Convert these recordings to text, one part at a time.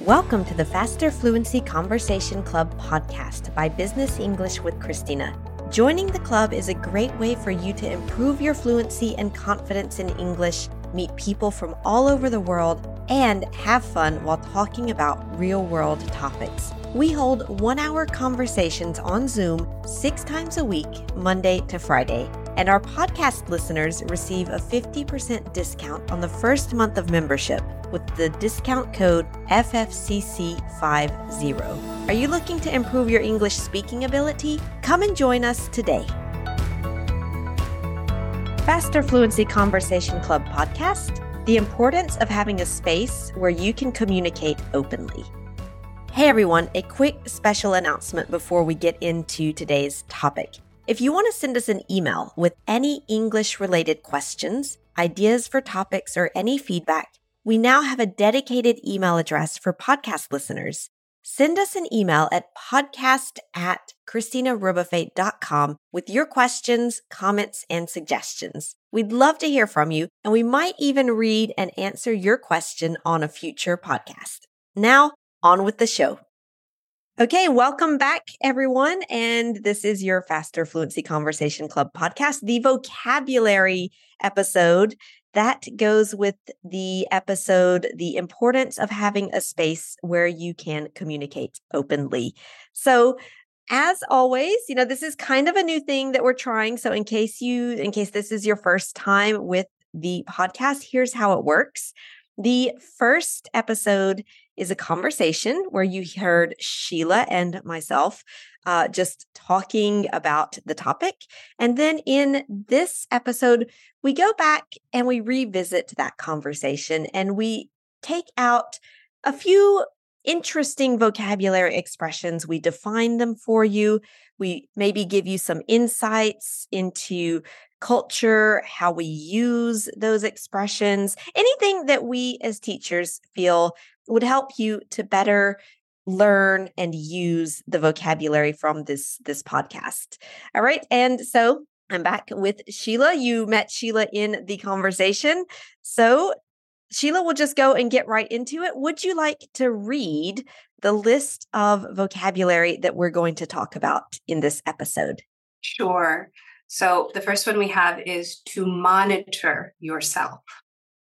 Welcome to the Faster Fluency Conversation Club podcast by Business English with Christina. Joining the club is a great way for you to improve your fluency and confidence in English, meet people from all over the world, and have fun while talking about real world topics. We hold one hour conversations on Zoom six times a week, Monday to Friday. And our podcast listeners receive a 50% discount on the first month of membership with the discount code FFCC50. Are you looking to improve your English speaking ability? Come and join us today. Faster Fluency Conversation Club podcast the importance of having a space where you can communicate openly. Hey everyone, a quick special announcement before we get into today's topic. If you want to send us an email with any English related questions, ideas for topics, or any feedback, we now have a dedicated email address for podcast listeners. Send us an email at podcast at christinarebuffet.com with your questions, comments, and suggestions. We'd love to hear from you, and we might even read and answer your question on a future podcast. Now, on with the show. Okay, welcome back, everyone. And this is your Faster Fluency Conversation Club podcast, the vocabulary episode that goes with the episode, The Importance of Having a Space Where You Can Communicate Openly. So, as always, you know, this is kind of a new thing that we're trying. So, in case you, in case this is your first time with the podcast, here's how it works. The first episode is a conversation where you heard Sheila and myself uh, just talking about the topic. And then in this episode, we go back and we revisit that conversation and we take out a few interesting vocabulary expressions. We define them for you. We maybe give you some insights into culture, how we use those expressions, anything that we as teachers feel would help you to better learn and use the vocabulary from this this podcast. All right? And so I'm back with Sheila. You met Sheila in the conversation. So Sheila will just go and get right into it. Would you like to read the list of vocabulary that we're going to talk about in this episode? Sure. So the first one we have is to monitor yourself.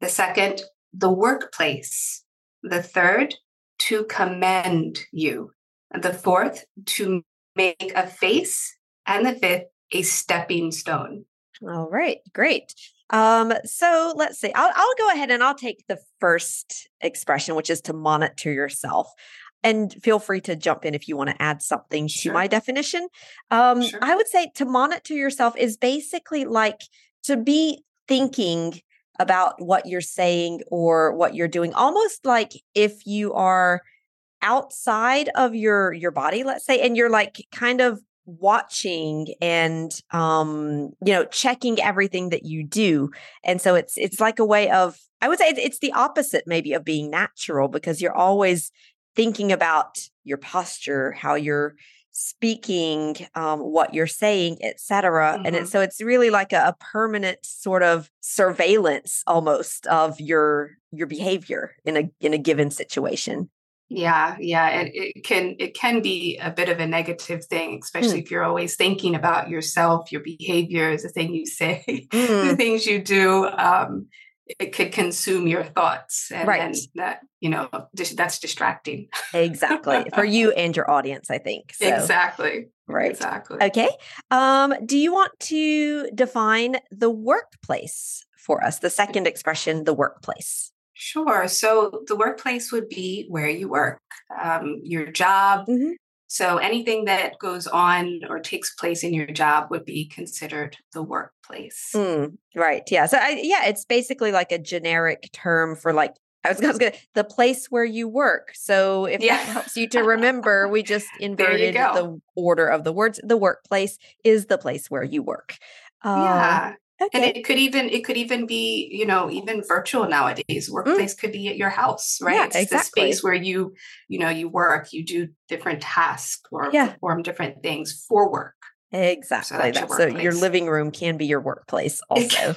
The second, the workplace. The third, to commend you. The fourth, to make a face. And the fifth, a stepping stone. All right, great. Um, so let's see. I'll, I'll go ahead and I'll take the first expression, which is to monitor yourself. And feel free to jump in if you want to add something sure. to my definition. Um, sure. I would say to monitor yourself is basically like to be thinking about what you're saying or what you're doing, almost like if you are outside of your your body let's say and you're like kind of watching and um you know checking everything that you do. And so it's it's like a way of i would say it's the opposite maybe of being natural because you're always thinking about your posture how you're speaking um, what you're saying etc mm-hmm. and it, so it's really like a, a permanent sort of surveillance almost of your your behavior in a in a given situation yeah, yeah, and it can it can be a bit of a negative thing, especially mm. if you're always thinking about yourself, your behaviors, the thing you say, mm. the things you do. Um, it could consume your thoughts, and right. that you know that's distracting. exactly for you and your audience, I think. So. Exactly. Right. Exactly. Okay. Um, do you want to define the workplace for us? The second expression, the workplace. Sure. So the workplace would be where you work, um, your job. Mm-hmm. So anything that goes on or takes place in your job would be considered the workplace. Mm, right. Yeah. So I, yeah, it's basically like a generic term for like I was, I was gonna the place where you work. So if yeah. that helps you to remember, we just inverted the order of the words. The workplace is the place where you work. yeah. Okay. And it could even it could even be you know even virtual nowadays. Mm. Workplace mm. could be at your house, right? Yeah, it's exactly. the space where you you know you work, you do different tasks or yeah. perform different things for work. Exactly. So, so, your living room can be your workplace also.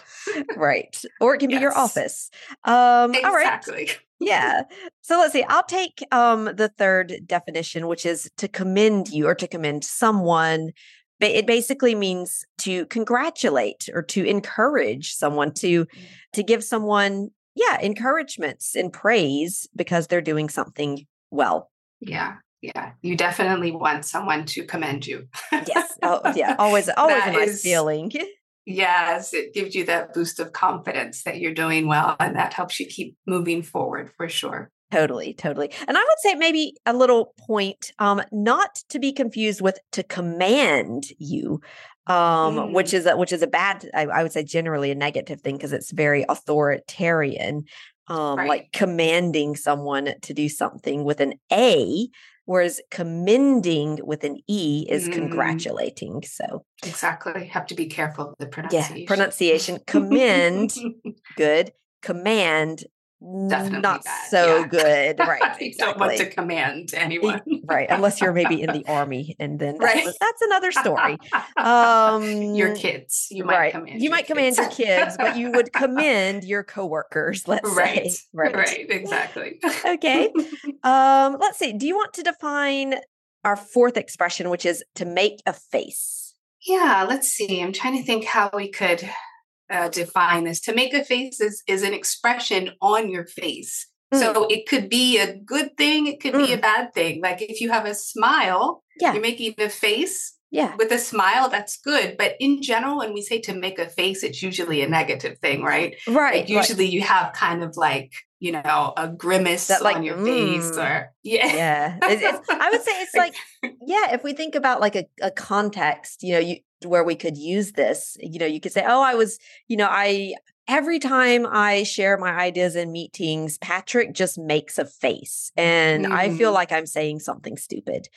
right. Or it can be your office. Um, exactly. All right. yeah. So let's see. I'll take um the third definition, which is to commend you or to commend someone. It basically means to congratulate or to encourage someone to mm. to give someone yeah encouragements and praise because they're doing something well. Yeah. Yeah, you definitely want someone to commend you. yes. Oh, yeah. Always, always a nice is, feeling. Yes, it gives you that boost of confidence that you're doing well, and that helps you keep moving forward for sure. Totally, totally. And I would say maybe a little point, um, not to be confused with to command you, um, mm. which is a, which is a bad, I, I would say generally a negative thing because it's very authoritarian, um, right. like commanding someone to do something with an A whereas commending with an e is mm. congratulating so exactly have to be careful of the pronunciation yeah pronunciation commend good command Definitely not bad. so yeah. good, right? Exactly. don't want to command anyone, right? Unless you're maybe in the army, and then that's, right. that's another story. Um, your kids, you might right. command. You might command your kids, but you would commend your coworkers. Let's right. say, right, right, exactly. okay. Um, let's see. Do you want to define our fourth expression, which is to make a face? Yeah, let's see. I'm trying to think how we could uh, define this. To make a face is, is an expression on your face. Mm. So it could be a good thing, it could mm. be a mm. bad thing. Like if you have a smile, yeah. you're making a face. Yeah. With a smile, that's good. But in general, when we say to make a face, it's usually a negative thing, right? Right. Like usually right. you have kind of like, you know, a grimace that, like, on your mm, face or yeah. Yeah. It's, it's, I would say it's like, yeah, if we think about like a, a context, you know, you where we could use this. You know, you could say, oh, I was, you know, I, every time I share my ideas in meetings, Patrick just makes a face and mm. I feel mm. like I'm saying something stupid.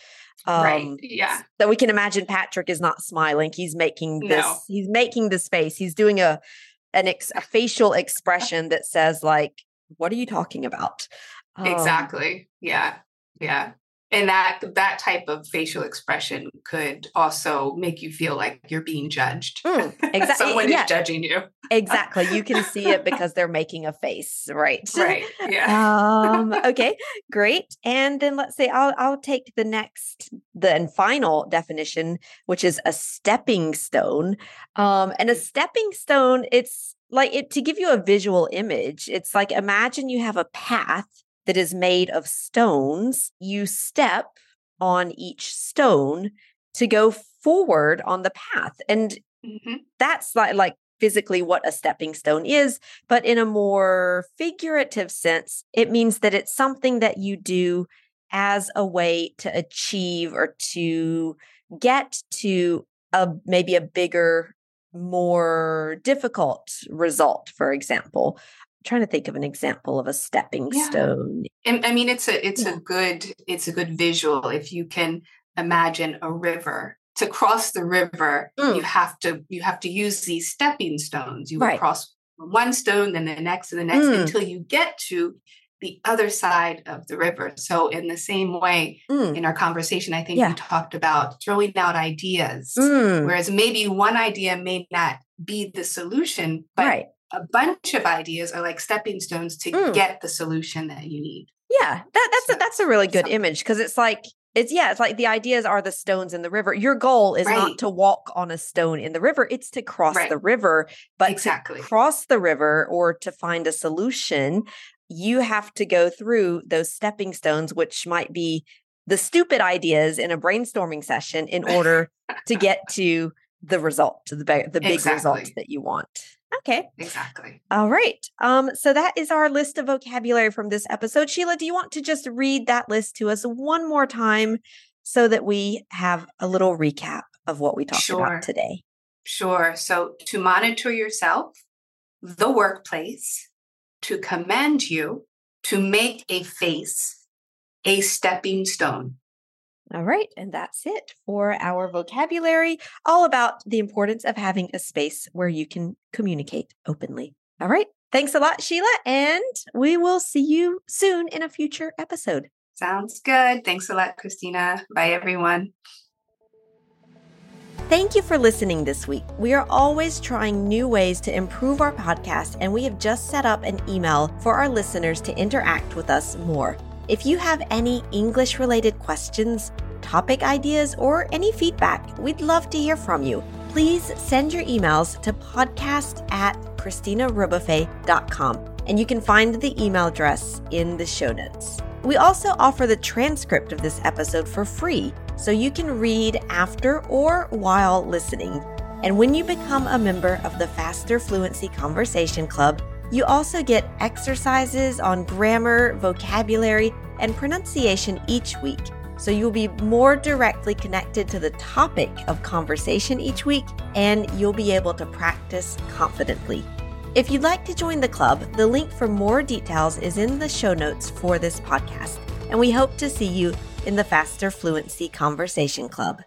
Um, right. Yeah. So we can imagine Patrick is not smiling. He's making this, no. he's making this face. He's doing a, an ex, a facial expression that says like, what are you talking about? Um, exactly. Yeah. Yeah and that that type of facial expression could also make you feel like you're being judged. Mm, exactly someone yeah. is judging you. Exactly you can see it because they're making a face right? Right yeah. Um okay great. And then let's say i'll i'll take the next the final definition which is a stepping stone. Um and a stepping stone it's like it to give you a visual image it's like imagine you have a path that is made of stones. You step on each stone to go forward on the path. And mm-hmm. that's like, like physically what a stepping stone is. But in a more figurative sense, it means that it's something that you do as a way to achieve or to get to a maybe a bigger more difficult result for example trying to think of an example of a stepping yeah. stone. And I mean, it's a it's yeah. a good it's a good visual if you can imagine a river. To cross the river, mm. you have to you have to use these stepping stones. You right. cross one stone, then the next, and the next, mm. until you get to the other side of the river. So, in the same way, mm. in our conversation, I think yeah. we talked about throwing out ideas, mm. whereas maybe one idea may not be the solution, but right a bunch of ideas are like stepping stones to mm. get the solution that you need. Yeah, that, that's so, a, that's a really good so. image because it's like it's yeah, it's like the ideas are the stones in the river. Your goal is right. not to walk on a stone in the river; it's to cross right. the river. But exactly. to cross the river or to find a solution, you have to go through those stepping stones, which might be the stupid ideas in a brainstorming session, in order to get to the result, to the the big exactly. result that you want. Okay. Exactly. All right. Um, so that is our list of vocabulary from this episode. Sheila, do you want to just read that list to us one more time so that we have a little recap of what we talked sure. about today? Sure. So to monitor yourself, the workplace, to commend you, to make a face, a stepping stone. All right. And that's it for our vocabulary, all about the importance of having a space where you can communicate openly. All right. Thanks a lot, Sheila. And we will see you soon in a future episode. Sounds good. Thanks a lot, Christina. Bye, everyone. Thank you for listening this week. We are always trying new ways to improve our podcast, and we have just set up an email for our listeners to interact with us more. If you have any English related questions, topic ideas, or any feedback, we'd love to hear from you. Please send your emails to podcast at christinarebuffet.com, and you can find the email address in the show notes. We also offer the transcript of this episode for free so you can read after or while listening. And when you become a member of the Faster Fluency Conversation Club, you also get exercises on grammar, vocabulary, and pronunciation each week. So you'll be more directly connected to the topic of conversation each week, and you'll be able to practice confidently. If you'd like to join the club, the link for more details is in the show notes for this podcast. And we hope to see you in the Faster Fluency Conversation Club.